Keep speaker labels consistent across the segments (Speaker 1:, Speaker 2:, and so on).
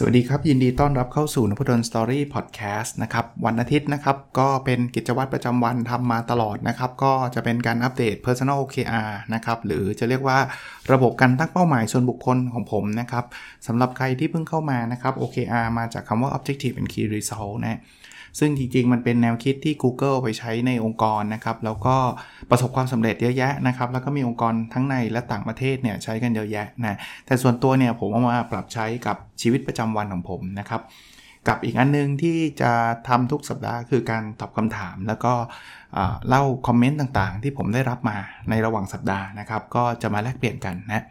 Speaker 1: สวัสดีครับ ยินดีต้อนรับเข้าสู่นพดลสตอรี่พอดแคสต์นะครับ วันอาทิตย์นะครับ ก็เป็นกิจวัตรประจำวันทำมาตลอดนะครับ ก็จะเป็นการอัปเดต Personal OKR นะครับ หรือจะเรียกว่าระบบการตั้งเป้าหมายส่วนบุคคลของผมนะครับสำหรับใครที่เพิ่งเข้ามานะครับ OKR มาจากคำว่า Objective and Key Result นะ ซึ่งจริงๆ มันเป็นแนวคิดที่ Google ไปใช้ในองค์กรนะครับ แล้วก็ประสบความสำเร็จเยอะแยะนะครับ แล้วก็มีองค์กรทั้งในและต่างประเทศเนี่ยใช้กันเยอะแยะนะแต่ส่วนตัวเนี่ยผมเอามาปรับใช้กับชีวิตประจำวันของผมนะครับกับอีกอันนึงที่จะทำทุกสัปดาห์คือการตอบคำถาม แล้วก็เล่าคอมเมนต์ต่างๆ ที่ผมได้รับมาในระหว่างสัปดาห์นะครับ ก็จะมาแลกเปลี่ยนกันนะ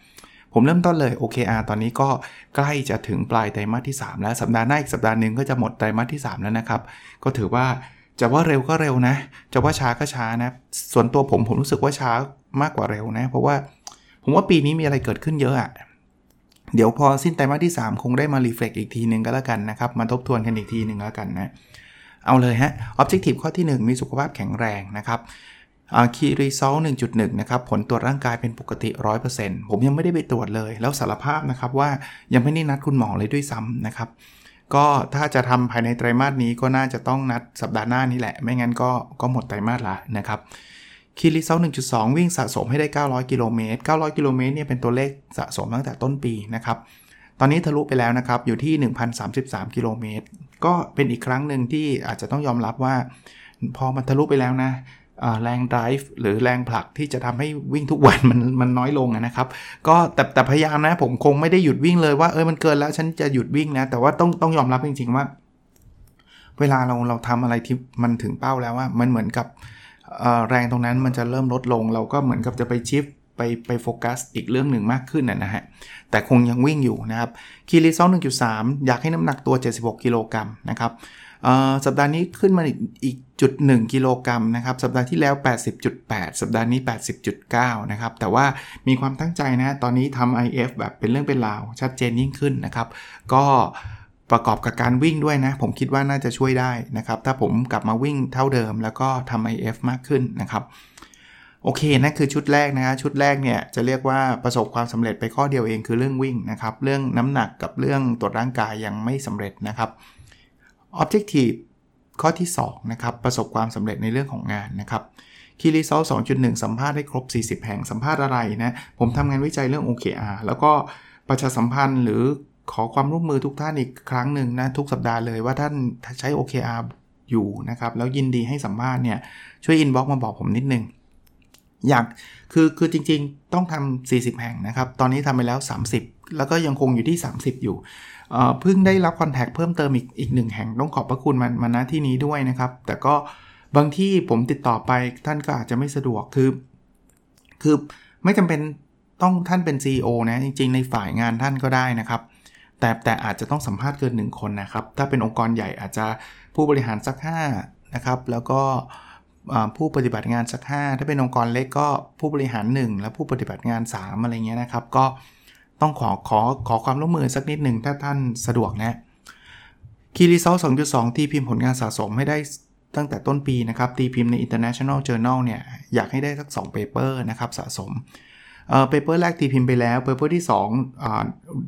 Speaker 1: ผมเริ่มต้นเลย OKR ตอนนี้ก็ใกล้จะถึงปลายไตรมาสที่ 3 แล้ว สัปดาห์หน้าอีกสัปดาห์หนึ่งก็จะหมดไตรมาสที่ 3 แล้วนะครับ ก็ถือว่าจะว่าเร็วก็เร็วนะ จะว่าช้าก็ช้านะ ส่วนตัวผมผมรู้สึกว่าช้ามากกว่าเร็วนะ เพราะว่าผมว่าปีนี้มีอะไรเกิดขึ้นเยอะอะเดี๋ยวพอสิ้นไตรมาสที่ 3 คงได้มารีเฟล็กอีกทีหนึ่งก็แล้วกันนะครับ มาทบทวนกันอีกทีหนึ่งแล้วกันนะ เอาเลยฮะ Objective ข้อที่ 1 มีสุขภาพแข็งแรงนะครับ คีรีซอล1.1 นะครับ ผลตรวจร่างกายเป็นปกติ 100%ผมยังไม่ได้ไปตรวจเลย แล้วสารภาพนะครับว่ายังไม่ได้นัดคุณหมอเลยด้วยซ้ำนะครับ ก็ถ้าจะทำภายในไตรมาสนี้ก็น่าจะต้องนัดสัปดาห์หน้านี้แหละ ไม่งั้นก็ก็หมดไตรมาสละนะครับคีรีเซล1.2 วิ่งสะสมให้ได้ 900 กิโลเมตร 900 กิโลเมตรเนี่ยเป็นตัวเลขสะสมตั้งแต่ต้นปีนะครับ ตอนนี้ทะลุไปแล้วนะครับ อยู่ที่ 1,033 กิโลเมตร ก็เป็นอีกครั้งหนึ่งที่อาจจะต้องยอมรับว่า พอมันทะลุไปแล้วนะ แรง drive หรือแรงผลักที่จะทำให้วิ่งทุกวันมันมันน้อยลงนะครับ ก็แต่แต่พยายามนะผมคงไม่ได้หยุดวิ่งเลยว่าเออมันเกินแล้วฉันจะหยุดวิ่งนะ แต่ว่าต้องต้องยอมรับจริง ๆ ว่า เวลาเราเราทำอะไรที่มันถึงเป้าแล้วว่ามันเหมือนกับแรงตรงนั้นมันจะเริ่มลดลง เราก็เหมือนกับจะไปชิฟไปไปโฟกัสอีกเรื่องหนึ่งมากขึ้นนะฮะ แต่คงยังวิ่งอยู่นะครับคีรีซอง1.3 อยากให้น้ำหนักตัว 76 กิโลกรัมนะครับ สัปดาห์นี้ขึ้นมาอีกจุด1กิโลกรัมนะครับ สัปดาห์ที่แล้ว 80.8 สัปดาห์นี้ 80.9 นะครับ แต่ว่ามีความตั้งใจนะ ตอนนี้ทำ IF แบบเป็นเรื่องเป็นราว ชัดเจนยิ่งขึ้นนะครับ ก็ประกอบกับการวิ่งด้วยนะ ผมคิดว่าน่าจะช่วยได้นะครับ ถ้าผมกลับมาวิ่งเท่าเดิม แล้วก็ทำ IF มากขึ้นนะครับโอเคนั่นคือชุดแรกนะชุดแรกเนี่ยจะเรียกว่าประสบความสำเร็จไปข้อเดียวเองคือเรื่องวิ่งนะครับ เรื่องน้ำหนักกับเรื่องตรวจร่างกายยังไม่สำเร็จนะครับ Objective ข้อที่ 2 นะครับ ประสบความสำเร็จในเรื่องของงานนะครับคีรีซอล2.1 สัมภาษณ์ได้ครบ 40 แห่งสัมภาษณ์อะไรนะ ผมทำงานวิจัยเรื่อง OKR แล้วก็ประชาสัมพันธ์หรือขอความร่วมมือทุกท่านอีกครั้งหนึ่งนะ ทุกสัปดาห์เลยว่าท่านใช้ OKR อยู่นะครับ แล้วยินดีให้สัมภาษณ์เนี่ย ช่วย inbox มาบอกผมนิดนึง อยากคือคือจริง ๆ ต้องทำ40 แห่งนะครับ ตอนนี้ทำไปแล้ว 30 แล้วก็ยังคงอยู่ที่ 30 อยู่ เพิ่งได้รับ contact เพิ่มเติมอีกอีกหนึ่งแห่งต้องขอบพระคุณมันมาณที่นี้ด้วยนะครับ แต่ก็บางที่ผมติดต่อไปท่านก็อาจจะไม่สะดวกคือ คือไม่จำเป็นต้องท่านเป็น CEO นะจริง ๆ ในฝ่ายงานท่านก็ได้นะครับ แต่แต่อาจจะต้องสัมภาษณ์เกิน1คนนะครับ ถ้าเป็นองค์กรใหญ่อาจจะผู้บริหารสัก5นะครับแล้วก็ผู้ปฏิบัติงานสัก5ถ้าเป็นองค์กรเล็กก็ผู้บริหาร 1 แล้วผู้ปฏิบัติงาน 3 อะไรเงี้ยนะครับ ก็ ต้องขอขอขอความร่วมมือสักนิดหนึ่งถ้าท่านสะดวกนะคีรีเซล2.2ตีพิมพ์ผลงานสะสมให้ได้ตั้งแต่ต้นปีนะครับ ตีพิมพ์ใน International Journal เนี่ย อยากให้ได้สัก 2 paper นะครับ สะสมเอ่อ paper แรกตีพิมพ์ไปแล้ว paper ที่2อ่า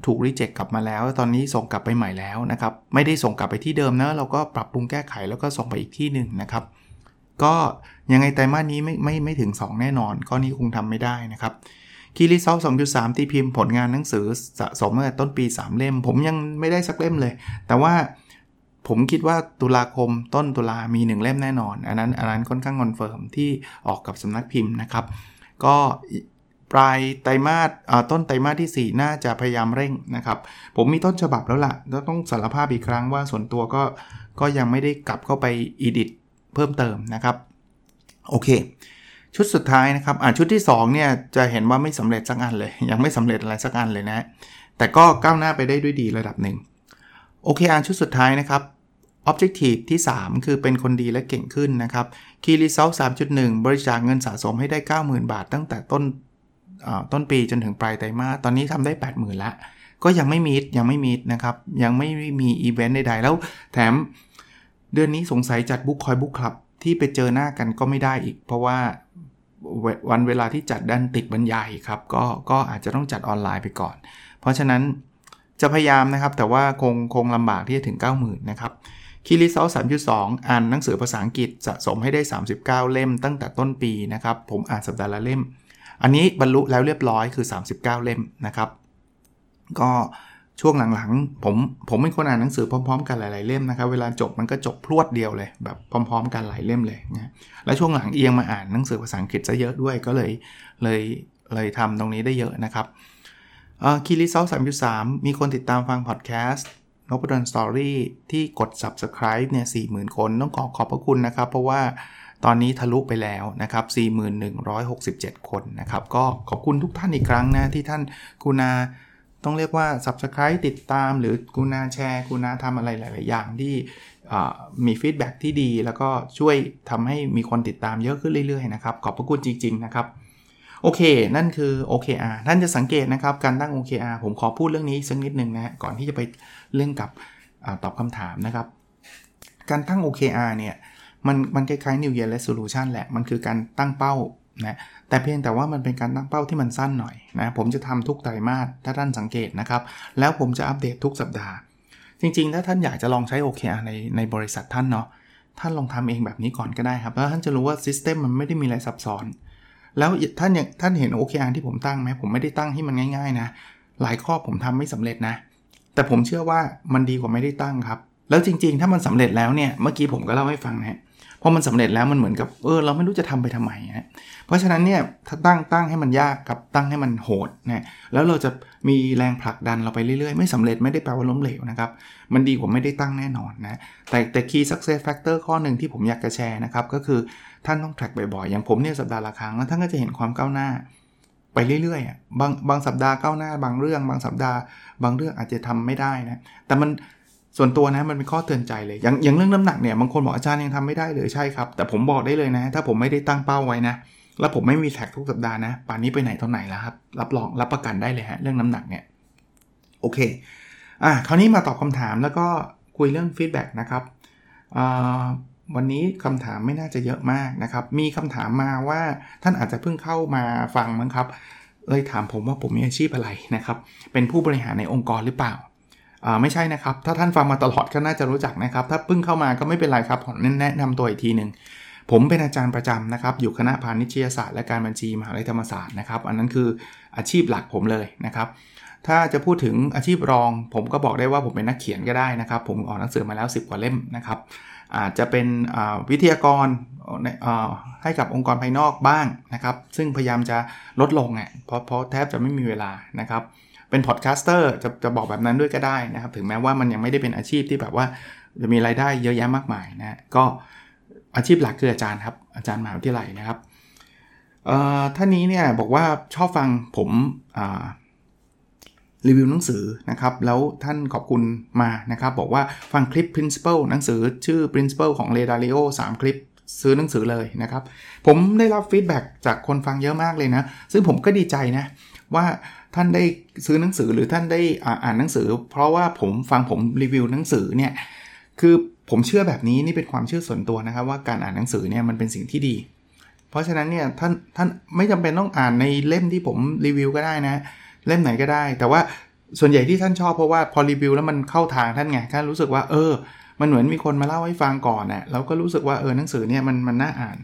Speaker 1: ถูก reject กลับมาแล้ว ตอนนี้ส่งกลับไปใหม่แล้วนะครับ ไม่ได้ส่งกลับไปที่เดิมนะ เราก็ปรับปรุงแก้ไขแล้วก็ส่งไปอีกที่หนึ่งนะครับ ก็ยังไงไตรมาสนี้ไม่ไม่ไม่ถึง 2 แน่นอนก็นี้คงทำไม่ได้นะครับ key result 2.3 ตีพิมพ์ผลงานหนังสือสะสมตั้งแต่ต้นปี 3 เล่ม ผมยังไม่ได้สักเล่มเลย แต่ว่าผมคิดว่าตุลาคมต้นตุลามี 1 เล่มแน่นอน อันนั้นอันนั้นค่อนข้าง confirm ที่ออกกับสำนักพิมพ์นะครับ ก็ปลายไตรมาสต้นไตรมาสที่ 4 น่าจะพยายามเร่งนะครับ ผมมีต้นฉบับแล้วละ่ะแล้วต้องสารภาพอีกครั้งว่าส่วนตัวก็ก็ยังไม่ได้กลับเข้าไปอีดิทเพิ่มเติมนะครับ โอเค ชุดสุดท้ายนะครับอ่าชุดที่2เนี่ยจะเห็นว่าไม่สำเร็จสักอันเลย ยังไม่สำเร็จอะไรสักอันเลยนะ แต่ก็ก้าวหน้าไปได้ด้วยดีระดับหนึ่งโอเคอ่านชุดสุดท้ายนะครับ Objective ที่ 3 คือเป็นคนดีและเก่งขึ้นนะครับ Key Result 3.1 บริจาคเงินสะสมให้ได้ 90,000 บาท ตั้งแต่ต้นต้นปีจนถึงปลายไตรมาสตอนนี้ทำได้ 80,000ละก็ยังไม่มียังไม่มีนะครับ ยังไม่มีอีเวนต์ใดๆ แล้วแถมเดือนนี้สงสัยจัดบุ๊กคอยบุ๊กคลับที่ไปเจอหน้ากันก็ไม่ได้อีก เพราะว่า วันเวลาที่จัดดันติดบรรยายครับก็ก็อาจจะต้องจัดออนไลน์ไปก่อน เพราะฉะนั้นจะพยายามนะครับ แต่ว่าคงคงลำบากที่จะถึง 90,000นะครับคีรีเซลสามจุดสองอ่านหนังสือภาษาอังกฤษสะสมให้ได้ 39 เล่มตั้งแต่ต้นปีนะครับ ผมอ่านสัปดาห์ละเล่ม อันนี้บรรลุแล้วเรียบร้อยคือ 39 เล่มนะครับ ก็ ช่วงหลังๆ ผมผมเป็นคนอ่านหนังสือพร้อมๆ กันหลายๆเล่มนะครับ เวลาจบมันก็จบพรวดเดียวเลย แบบพร้อม ๆ กันหลายเล่มเลยนะแล้วช่วงหลังเอียงมาอ่านหนังสือภาษาอังกฤษซะเยอะด้วยก็เลยเลยเลยทำตรงนี้ได้เยอะนะครับ key result สามสามมีคนติดตามฟังพอดแคสต์ Nopadol's Story ที่กด subscribe เนี่ยสี่หมื่นคนต้องขอขอบพระคุณนะครับ เพราะว่าตอนนี้ทะลุไปแล้วนะครับ 4167 คนนะครับ ก็ขอบคุณทุกท่านอีกครั้งนะ ที่ท่านกรุณา ต้องเรียกว่า subscribe ติดตามหรือกรุณาแชร์กรุณาทำอะไรหลาย ๆ อย่างที่มี feedback ที่ดี แล้วก็ช่วยทำให้มีคนติดตามเยอะขึ้นเรื่อย ๆ นะครับ ขอบพระคุณจริง ๆ นะครับ โอเค นั่นคือ OKR ท่านจะสังเกตนะครับ การตั้ง OKR ผมขอพูดเรื่องนี้สักนิดหนึ่งนะก่อนที่จะไปเรื่องกับอตอบคำถามนะครับ การตั้ง OKR เนี่ยมันมันคล้ายๆ New Year Resolution แหละ มันคือการตั้งเป้า นะแต่เพียงแต่ว่ามันเป็นการตั้งเป้าที่มันสั้นหน่อยนะผมจะทำทุกไตรมาสถ้าท่านสังเกตนะครับ แล้วผมจะอัปเดตทุกสัปดาห์ จริงๆ ถ้าท่านอยากจะลองใช้ OKR ในในบริษัทท่านเนาะท่านลองทำเองแบบนี้ก่อนก็ได้ครับ แล้วท่านจะรู้ว่าซิสเต็มมันไม่ได้มีอะไรซับซ้อน แล้วท่านอย่างท่านเห็น OKR ที่ผมตั้งไหมผมไม่ได้ตั้งให้มันง่ายๆนะหลายข้อผมทำไม่สำเร็จนะ แต่ผมเชื่อว่ามันดีกว่าไม่ได้ตั้งครับ แล้วจริง ๆ ถ้ามันสำเร็จแล้วเนี่ยเมื่อกี้ผมก็เล่าให้ฟังนะ พอมันสำเร็จแล้วมันเหมือนกับเออเราไม่รู้จะทำไปทำไมนะเพราะฉะนั้นเนี่ยถ้าตั้งตั้งให้มันยากกับตั้งให้มันโหดนะแล้วเราจะมีแรงผลักดันเราไปเรื่อยๆ ไม่สำเร็จไม่ได้แปลว่าล้มเหลวนะครับมันดีกว่าไม่ได้ตั้งแน่นอนนะแต่แต่ key success factor ข้อหนึ่งที่ผมอยากจะแชร์นะครับก็คือท่านต้อง track บ่อยๆอย่างผมเนี่ยสัปดาห์ละครั้งแล้วท่านก็จะเห็นความก้าวหน้าไปเรื่อยๆบางบางสัปดาห์ก้าวหน้า บางเรื่อง บางสัปดาห์ บางเรื่องอาจจะทำไม่ได้นะแต่มัน ส่วนตัวนะมันเป็นข้อเตือนใจเลย อย่างอย่างเรื่องน้ำหนักเนี่ยบางคนบอกอาจารย์ยังทำไม่ได้เลยใช่ครับ แต่ผมบอกได้เลยนะ ถ้าผมไม่ได้ตั้งเป้าไว้นะ แล้วผมไม่มีแท็กทุกสัปดาห์นะ ป่านนี้ไปไหนตอนไหนแล้วครับ รับรองรับประกันได้เลยฮะเรื่องน้ำหนักเนี่ย โอเค อะคราวนี้มาตอบคำถามแล้วก็คุยเรื่องฟีดแบ็กนะครับวันนี้คำถามไม่น่าจะเยอะมากนะครับ มีคำถามมาว่าท่านอาจจะเพิ่งเข้ามาฟังมั้งครับ เลยถามผมว่าผมมีอาชีพอะไรนะครับ เป็นผู้บริหารในองค์กรหรือเปล่า ไม่ใช่นะครับ ถ้าท่านฟังมาตลอดก็น่าจะรู้จักนะครับ ถ้าเพิ่งเข้ามาก็ไม่เป็นไรครับผมแนะนำตัวอีกทีหนึ่งผมเป็นอาจารย์ประจำนะครับ อยู่คณะพาณิชยศาสตร์และการบัญชีมหาวิทยาลัยธรรมศาสตร์นะครับ อันนั้นคืออาชีพหลักผมเลยนะครับ ถ้าจะพูดถึงอาชีพรอง ผมก็บอกได้ว่าผมเป็นนักเขียนก็ได้นะครับ ผมออกหนังสือมาแล้ว 10 กว่าเล่มนะครับ อาจจะเป็นวิทยากรให้กับองค์กรภายนอกบ้างนะครับ ซึ่งพยายามจะลดลงอะเพราะเพราะแทบจะไม่มีเวลานะครับ เป็น podcaster จะจะบอกแบบนั้นด้วยก็ได้นะครับ ถึงแม้ว่ามันยังไม่ได้เป็นอาชีพที่แบบว่าจะมีรายได้เยอะแยะมากมายนะก็อาชีพหลักคืออาจารย์ครับ อาจารย์มหาวิทยาลัยนะครับท่านนี้เนี่ยบอกว่าชอบฟังผมรีวิวหนังสือนะครับ แล้วท่านขอบคุณมานะครับ บอกว่าฟังคลิป principle หนังสือชื่อ principle ของ Ray Dalio 3 คลิปซื้อหนังสือเลยนะครับ ผมได้รับฟีดแบ็จากคนฟังเยอะมากเลยนะ ซึ่งผมก็ดีใจนะว่า ท่านได้ซื้อหนังสือหรือท่านได้อ่านหนังสือ เพราะว่าผมฟังผมรีวิวหนังสือเนี่ยคือผมเชื่อแบบนี้นี่เป็นความเชื่อส่วนตัวนะครับ ว่าการอ่านหนังสือเนี่ยมันเป็นสิ่งที่ดี เพราะฉะนั้นเนี่ยท่านท่านไม่จำเป็นต้องอ่านในเล่มที่ผมรีวิวก็ได้นะ เล่มไหนก็ได้ แต่ว่าส่วนใหญ่ที่ท่านชอบเพราะว่าพอรีวิวแล้วมันเข้าทางท่านไงท่านรู้สึกว่าเออ มันเหมือนมีคนมาเล่าให้ฟังก่อนนะ่ะแล้วก็รู้สึกว่าเออหนังสือเนี่ยมันมันน่าอ่าน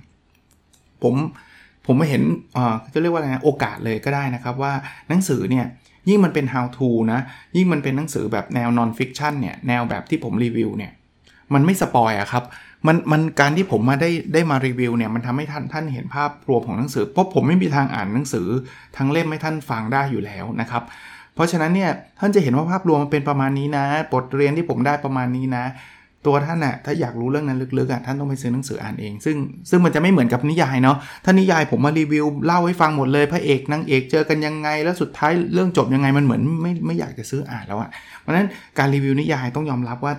Speaker 1: ผม ผมไม่เห็นจะเรียกว่าอะไรนะโอกาสเลยก็ได้นะครับว่าหนังสือเนี่ยยิ่งมันเป็น how to นะ ยิ่งมันเป็นหนังสือแบบแนว non fiction เนี่ยแนวแบบที่ผมรีวิวเนี่ยมันไม่สปอยอะครับมันมันการที่ผมมาได้ได้มารีวิวเนี่ยมันทำให้ท่านท่านเห็นภาพรวมของหนังสือ เพราะผมไม่มีทางอ่านหนังสือทั้งเล่มให้ท่านฟังได้อยู่แล้วนะครับ เพราะฉะนั้นเนี่ยท่านจะเห็นว่าภาพรวมมันเป็นประมาณนี้นะ บทเรียนที่ผมได้ประมาณนี้นะ ตัวท่านน่ะถ้าอยากรู้เรื่องนั้นลึกๆอะท่านต้องไปซื้อหนังสืออ่านเอง ซึ่งซึ่งมันจะไม่เหมือนกับนิยายเนาะถ้านิยายผมมารีวิวเล่าให้ฟังหมดเลยพระเอกนางเอกเจอกันยังไง แล้วสุดท้ายเรื่องจบยังไงมันเหมือนไม่ไม่อยากจะซื้ออ่านแล้วอะเพราะนั้นการรีวิวนิยายต้องยอมรับว่า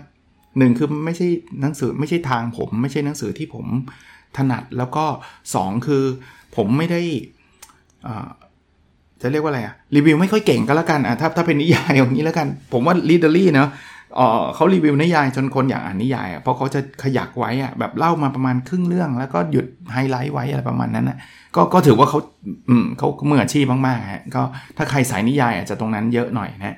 Speaker 1: หนึ่งคือไม่ใช่หนังสือไม่ใช่ทางผม ไม่ใช่หนังสือที่ผมถนัดแล้วก็ 2 คือผมไม่ได้จะเรียกว่าอะไรอะรีวิวไม่ค่อยเก่งก็แล้วกันอะถ้าถ้าเป็นนิยายอย่างนี้แล้วกัน ผมว่าลีดเดอรี่เนาะ เขารีวิวนิยายจนคนอยากอ่านนิยายอะเพราะเขาจะขยักไว้อะแบบเล่ามาประมาณครึ่งเรื่อง แล้วก็หยุดไฮไลท์ไว้อะไรประมาณนั้นอะก็ก็ถือว่าเขาอืมเขาเมืออาชีพมากๆฮะก็ถ้าใครสายนิยายอาจจะตรงนั้นเยอะหน่อยนะ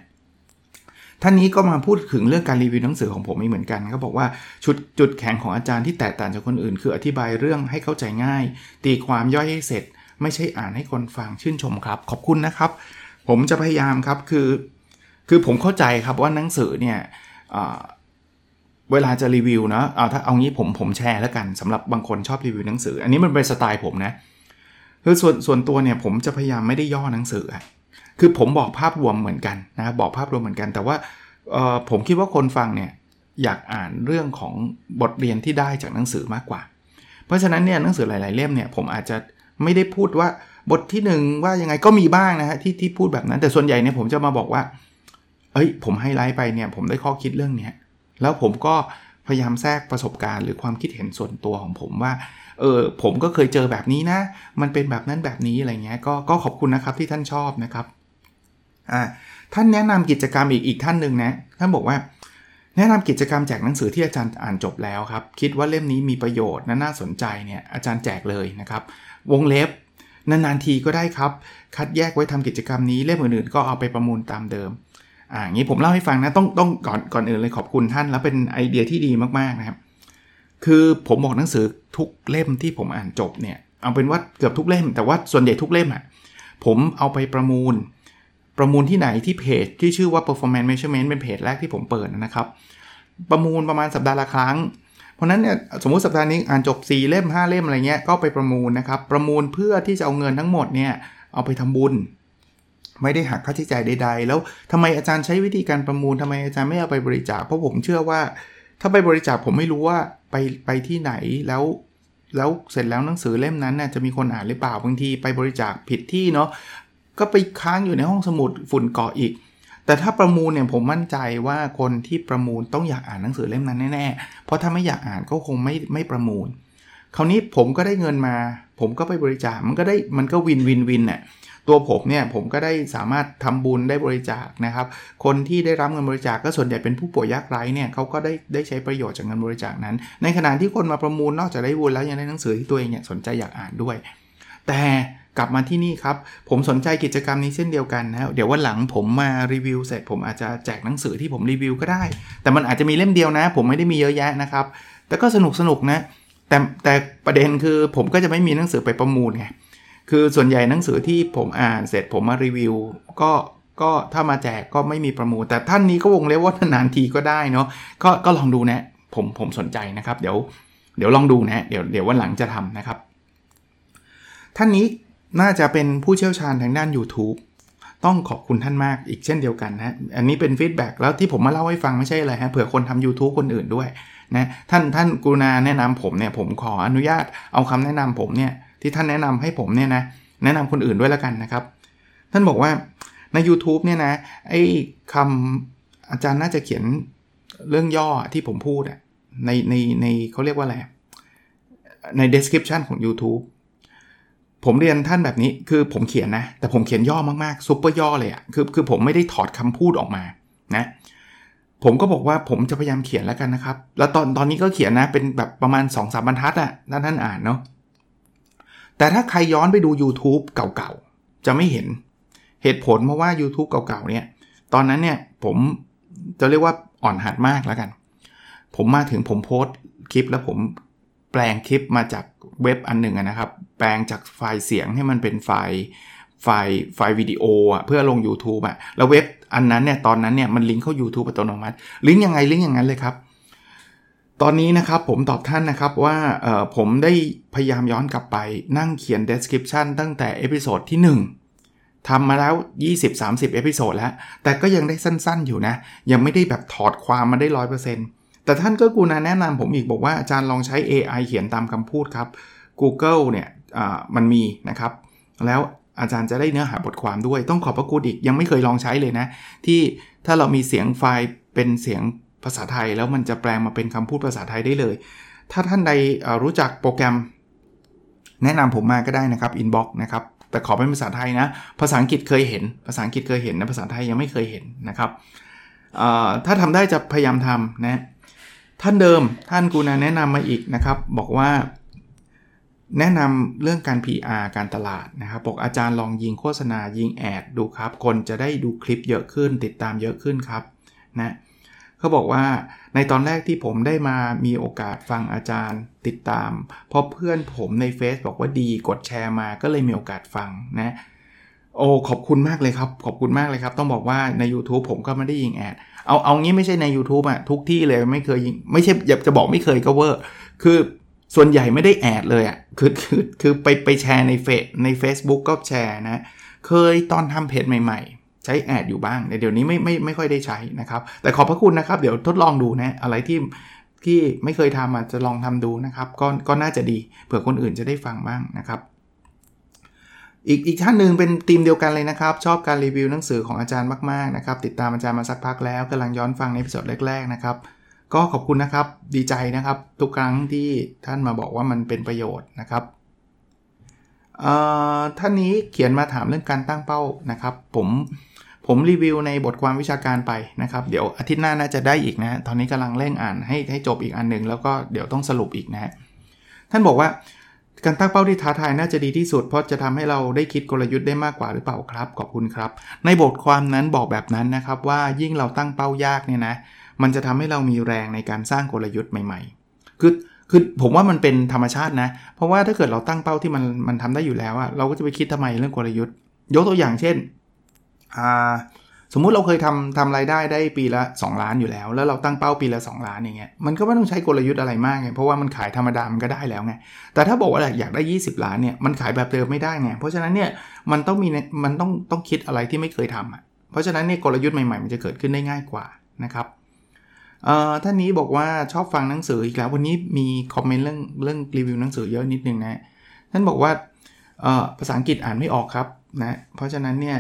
Speaker 1: ท่านนี้ก็มาพูดถึงเรื่องการรีวิวหนังสือของผมอีเหมือนกันเขาบอกว่าชุดจุดแข็งของอาจารย์ที่แตกต่างจากคนอื่น คืออธิบายเรื่องให้เข้าใจง่าย ตีความย่อยให้เสร็จ ไม่ใช่อ่านให้คนฟังชื่นชมครับ ขอบคุณนะครับ ผมจะพยายามครับคือ คือผมเข้าใจครับว่าหนังสือเนี่ย เวลาจะรีวิวนะเอาถ้าเอางี้ผมผมแชร์แล้วกันสำหรับบางคนชอบรีวิวหนังสือ อันนี้มันเป็นสไตล์ผมนะคือส่วนส่วนตัวเนี่ยผมจะพยายามไม่ได้ย่อหนังสือคือผมบอกภาพรวมเหมือนกันนะบอกภาพรวมเหมือนกัน แต่ว่าผมคิดว่าคนฟังเนี่ยอยากอ่านเรื่องของบทเรียนที่ได้จากหนังสือมากกว่า เพราะฉะนั้นเนี่ยหนังสือหลาย ๆ เล่มเนี่ยผมอาจจะไม่ได้พูดว่าบทที่ 1 ว่ายังไงก็มีบ้างนะฮะที่ที่พูดแบบนั้น แต่ส่วนใหญ่เนี่ยผมจะมาบอกว่า เอ้ย ผมไฮไลท์ไปเนี่ย ผมได้ข้อคิดเรื่องนี้แล้วผมก็พยายามแทรกประสบการณ์หรือความคิดเห็นส่วนตัวของผมว่า เออผมก็เคยเจอแบบนี้นะ มันเป็นแบบนั้นแบบนี้อะไรเงี้ย ก็ก็ขอบคุณนะครับที่ท่านชอบนะครับ อ่า ท่านแนะนำกิจกรรมอีกอีกท่านหนึ่งนะ ท่านบอกว่า แนะนำกิจกรรมแจกหนังสือที่อาจารย์อ่านจบแล้วครับ คิดว่าเล่มนี้มีประโยชน์และน่าสนใจเนี่ย อาจารย์แจกเลยนะครับ วงเล็บนานๆทีก็ได้ครับ คัดแยกไว้ทำกิจกรรมนี้เล่มอื่นๆก็เอาไปประมูลตามเดิม อ่างี้ผมเล่าให้ฟังนะต้องต้องก่อนก่อนอื่นเลยขอบคุณท่าน แล้วเป็นไอเดียที่ดีมากๆนะครับ คือผมบอกหนังสือทุกเล่มที่ผมอ่านจบเนี่ยเอาเป็นว่าเกือบทุกเล่ม แต่ว่าส่วนใหญ่ทุกเล่มอะ่ะผมเอาไปประมูล ประมูลที่ไหนที่เพจที่ชื่อว่า performance measurement เป็นเพจแรกที่ผมเปิดนะครับ ประมูลประมาณสัปดาห์ละครั้ง เพราะนั้นเนี่ยสมมุติสัปดาห์นี้อ่านจบ 4 เล่ม 5 เล่มอะไรเงี้ยก็ไปประมูลนะครับ ประมูลเพื่อที่จะเอาเงินทั้งหมดเนี่ยเอาไปทำบุญ ไม่ได้หักค่าใช้จ่ายใด ๆ แล้วทำไมอาจารย์ใช้วิธีการประมูลทำไมอาจารย์ไม่เอาไปบริจาคเพราะผมเชื่อว่า ถ้าไปบริจาคผมไม่รู้ว่าไปไปที่ไหนแล้วแล้วเสร็จแล้วหนังสือเล่มนั้นน่ยจะมีคนอ่านหรือเปล่าบางทีไปบริจาคผิดที่เนาะก็ไปค้างอยู่ในห้องสมุดฝุ่นเกาะอีก แต่ถ้าประมูลเนี่ยผมมั่นใจว่าคนที่ประมูลต้องอยากอ่านหนังสือเล่มนั้นแน่ๆเพราะถ้าไม่อยากอ่านก็คงไม่ไม่ประมูล คราวนี้ผมก็ได้เงินมา ผมก็ไปบริจาคมันก็ได้มันก็วินวินวินเนี่ย ตัวผมเนี่ยผมก็ได้สามารถทำบุญได้บริจาคนะครับ คนที่ได้รับเงินบริจาคก็ส่วนใหญ่เป็นผู้ป่วยยากไร้เนี่ยเขาก็ได้ได้ใช้ประโยชน์จากเงินบริจาคนั้น ในขณะที่คนมาประมูลนอกจากได้บุญแล้วยังได้หนังสือที่ตัวเองเนี่ยสนใจอยากอ่านด้วย แต่กลับมาที่นี่ครับ ผมสนใจกิจกรรมนี้เช่นเดียวกันนะเดี๋ยววันหลังผมมารีวิวเสร็จผมอาจจะแจกหนังสือที่ผมรีวิวก็ได้ แต่มันอาจจะมีเล่มเดียวนะ ผมไม่ได้มีเยอะแยะนะครับ แต่ก็สนุกสนุกนะ แต่แต่ประเด็นคือผมก็จะไม่มีหนังสือไปประมูลไง คือส่วนใหญ่หนังสือที่ผมอ่านเสร็จผมมารีวิว ก็ก็ถ้ามาแจกก็ไม่มีประมูล แต่ท่านนี้ก็วงเล็บว่านานทีก็ได้เนาะก็ก็ลองดูนะผมผมสนใจนะครับ เดี๋ยวเดี๋ยวลองดูนะเดี๋ยวเดี๋ยววันหลังจะทำนะครับ ท่านนี้น่าจะเป็นผู้เชี่ยวชาญทางด้าน YouTube ต้องขอบคุณท่านมากอีกเช่นเดียวกันนะ อันนี้เป็น feedback แล้วที่ผมมาเล่าให้ฟังไม่ใช่อะไรฮะเผื่อคนทำ YouTube คนอื่นด้วยนะท่านท่านกรุณาแนะนำผมเนี่ยผมขออนุญาตเอาคำแนะนำผมเนี่ย ที่ท่านแนะนำให้ผมเนี่ยนะแนะนำคนอื่นด้วยแล้วกันนะครับ ท่านบอกว่าใน YouTube เนี่ยนะไอ้คำอาจารย์น่าจะเขียนเรื่องย่อที่ผมพูดอะในในในเขาเรียกว่าอะไรใน description ของ YouTube ผมเรียนท่านแบบนี้คือผมเขียนนะ แต่ผมเขียนย่อมากๆซุปเปอร์ย่อเลยอะ่ะคือคือผมไม่ได้ถอดคำพูดออกมานะผมก็บอกว่าผมจะพยายามเขียนแล้วกันนะครับ แล้วตอนตอนนี้ก็เขียนนะเป็นแบบประมาณ2อสบรรทัดอะ่ะท่านท่านอ่านเนาะ แต่ถ้าใครย้อนไปดู YouTube เก่าๆ จะไม่เห็นเหตุผลเพราะว่า YouTube เก่าๆ เนี่ย ตอนนั้นเนี่ยผมจะเรียกว่าอ่อนหัดมากแล้วกัน ผมมาถึงผมโพสต์คลิปแล้วผมแปลงคลิปมาจากเว็บอันหนึ่งนะครับ แปลงจากไฟล์เสียงให้มันเป็นไฟล์ไฟล์ไฟล์วิดีโออะเพื่อลง YouTube อะแล้วเว็บอันนั้นเนี่ยตอนนั้นเนี่ยมันลิงก์เข้า YouTube อัตโนมัติ ลิงก์ยังไงลิงก์อย่างนั้นเลยครับ ตอนนี้นะครับผมตอบท่านนะครับว่าผมได้พยายามย้อนกลับไปนั่งเขียน description ตั้งแต่ episode ที่ 1 ทำมาแล้ว 20-30 episode แล้ว แต่ก็ยังได้สั้นๆอยู่นะ ยังไม่ได้แบบถอดความมาได้ 100%แต่ท่านก็กูนาแนะนำผมอีกบอกว่าอาจารย์ลองใช้ AI เขียนตามคำพูดครับ Google เนี่ยมันมีนะครับ แล้วอาจารย์จะได้เนื้อหาบทความด้วยต้องขอบพระคุณอีกยังไม่เคยลองใช้เลยนะ ที่ถ้าเรามีเสียงไฟล์เป็นเสียง ภาษาไทยแล้วมันจะแปลงมาเป็นคำพูดภาษาไทยได้เลย ถ้าท่านใดรู้จักโปรแกรม แนะนำผมมาก็ได้นะครับ inbox นะครับแต่ขอเป็นภาษาไทยนะ ภาษาอังกฤษเคยเห็น ภาษาอังกฤษเคยเห็นนะภาษาไทยยังไม่เคยเห็นนะครับถ้าทำได้จะพยายามทำนะท่านเดิมท่านกูนาแนะนำมาอีกนะครับ บอกว่าแนะนำเรื่องการ PR การตลาดนะครับบอกอาจารย์ลองยิงโฆษณายิงแอดดูครับ คนจะได้ดูคลิปเยอะขึ้น ติดตามเยอะขึ้นครับนะ เขาบอกว่าในตอนแรกที่ผมได้มามีโอกาสฟังอาจารย์ติดตามเพราะเพื่อนผมในเฟซบอกว่าดีกดแชร์มาก็เลยมีโอกาสฟังนะโอ้ขอบคุณมากเลยครับ ขอบคุณมากเลยครับ ต้องบอกว่าใน YouTube ผมก็ไม่ได้ยิง ad เอาเอางี้ไม่ใช่ใน YouTube อะทุกที่เลยไม่เคยยิงไม่ใช่อยากจะบอกไม่เคยก็เวอร์คือส่วนใหญ่ไม่ได้ ad เลยอะคือคือคือไปไปแชร์ในเฟซใน Facebook ก็แชร์นะ เคยตอนทำเพจใหม่ ๆ ใช้ ad อยู่บ้างแต่เดี๋ยวนี้ไม่ไม่ไม่ค่อยได้ใช้นะครับ แต่ขอบพระคุณนะครับ เดี๋ยวทดลองดูนะอะไรที่ที่ไม่เคยทำอาจจะลองทำดูนะครับก็ก็น่าจะดีเผื่อคนอื่นจะได้ฟังบ้างนะครับอีกอีกท่านหนึ่งเป็นทีมเดียวกันเลยนะครับ ชอบการรีวิวหนังสือของอาจารย์มากๆนะครับ ติดตามอาจารย์มาสักพักแล้วกำลังย้อนฟังในพิสดแรก ๆ นะครับ ก็ขอบคุณนะครับดีใจนะครับ ทุกครั้งที่ท่านมาบอกว่ามันเป็นประโยชน์นะครับ ท่านนี้เขียนมาถามเรื่องการตั้งเป้านะครับ ผมผมรีวิวในบทความวิชาการไปนะครับ เดี๋ยวอาทิตย์หน้าน่าจะได้อีกนะตอนนี้กำลังเร่งอ่านให้ให้จบอีกอันหนึ่งแล้วก็เดี๋ยวต้องสรุปอีกนะท่านบอกว่าการตั้งเป้าที่ท้าทายน่าจะดีที่สุด เพราะจะทำให้เราได้คิดกลยุทธ์ได้มากกว่าหรือเปล่าครับ ขอบคุณครับ ในบทความนั้นบอกแบบนั้นนะครับว่ายิ่งเราตั้งเป้ายากเนี่ยนะมันจะทำให้เรามีแรงในการสร้างกลยุทธ์ใหม่ ๆ คือ คือผมว่ามันเป็นธรรมชาตินะ เพราะว่าถ้าเกิดเราตั้งเป้าที่มันมันทำได้อยู่แล้วอะเราก็จะไปคิดทำไมเรื่องกลยุทธ์ ยกตัวอย่างเช่นสมมุติเราเคยทำทำรายได้ได้ปีละ 2 ล้านอยู่แล้ว แล้วเราตั้งเป้าปีละ 2 ล้านอย่างเงี้ยมันก็ไม่ต้องใช้กลยุทธ์อะไรมากไงเพราะว่ามันขายธรรมดามันก็ได้แล้วไงแต่ถ้าบอกว่าอยากได้ 20 ล้านเนี่ยมันขายแบบเดิมไม่ได้ไงเพราะฉะนั้นเนี่ยมันต้องมีมันต้องต้องคิดอะไรที่ไม่เคยทำอะเพราะฉะนั้นเนี่ยกลยุทธ์ใหม่ๆมันจะเกิดขึ้นได้ง่ายกว่านะครับ ท่านนี้บอกว่าชอบฟังหนังสืออีกแล้ววันนี้มีคอมเมนต์เรื่องเรื่องรีวิวหนังสือเยอะนิดนึงนะท่านบอกว่าภาษาอังกฤษอ่านไม่ออกครับนะเพราะฉะนั้นเนี่ย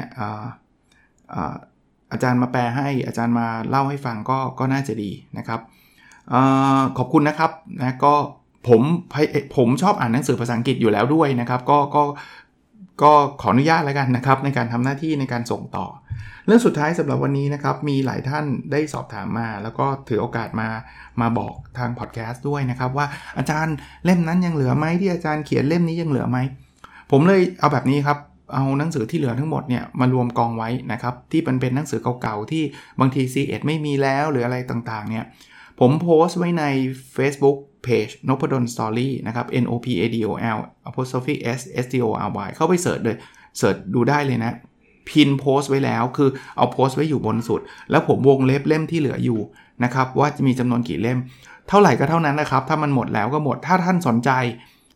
Speaker 1: อาจารย์มาแปลให้อาจารย์มาเล่าให้ฟังก็ก็น่าจะดีนะครับอขอบคุณนะครับนะก็ผมผมชอบอ่านหนังสือภาษาอังกฤษอยู่แล้วด้วยนะครับ ก็ก็ก็ขออนุญาตแล้วกันนะครับในการทำหน้าที่ในการส่งต่อ เรื่องสุดท้ายสำหรับวันนี้นะครับ มีหลายท่านได้สอบถามมา แล้วก็ถือโอกาสมามาบอกทางพอดแคสต์ด้วยนะครับว่าอาจารย์เล่มนั้นยังเหลือไหมที่อาจารย์เขียนเล่มนี้ยังเหลือไหมผมเลยเอาแบบนี้ครับเอาหนังสือที่เหลือทั้งหมดเนี่ยมารวมกองไว้นะครับที่มันเป็นหนังสือเก่าๆที่บางที c ดไม่มีแล้วหรืออะไรต่างๆเนี่ยผมโพสต์ไว้ใน Facebook Page น p ด d o n Story นะครับ N O P A D O L apostrophe S S T O R Y เข้าไปเสิร์ชเลยเสิร์ชดูได้เลยนะ พินโพสต์ไว้แล้ว คือเอาโพสต์ไว้อยู่บนสุด แล้วผมวงเล็บเล่มที่เหลืออยู่นะครับว่าจะมีจำนวนกี่เล่ม เท่าไหร่ก็เท่านั้นนะครับ ถ้ามันหมดแล้วก็หมดถ้าท่านสนใจ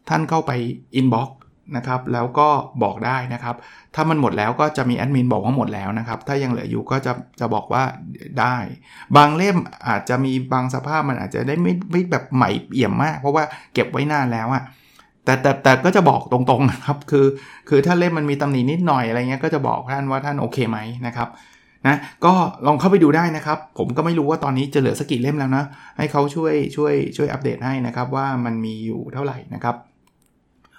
Speaker 1: ท่านเข้าไป inbox นะครับแล้วก็บอกได้นะครับ ถ้ามันหมดแล้วก็จะมีแอดมินบอกว่าหมดแล้วนะครับ ถ้ายังเหลืออยู่ก็จะจะบอกว่าได้ บางเล่มอาจจะมีบางสภาพมันอาจจะได้ไม่ไม่แบบใหม่เอี่ยมมาก เพราะว่าเก็บไว้นานแล้วอะ แต่แต่แต่ก็จะบอกตรงๆนะครับคือคือถ้าเล่มมันมีตำหนินิดหน่อยอะไรเงี้ยก็จะบอกท่านว่าท่านโอเคไหมนะครับนะก็ลองเข้าไปดูได้นะครับ ผมก็ไม่รู้ว่าตอนนี้จะเหลือสักกี่เล่มแล้วนะ ให้เขาช่วยช่วยช่วยอัปเดตให้นะครับ ว่ามันมีอยู่เท่าไหร่นะครับ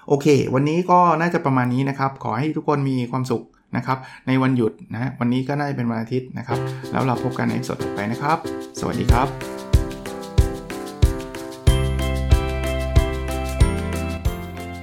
Speaker 1: โอเค วันนี้ก็น่าจะประมาณนี้นะครับ ขอให้ทุกคนมีความสุขนะครับ ในวันหยุดนะวันนี้ก็น่าจะเป็นวันอาทิตย์นะครับ แล้วเราพบกันในสดต่อไปนะครับ สวัสดีครับ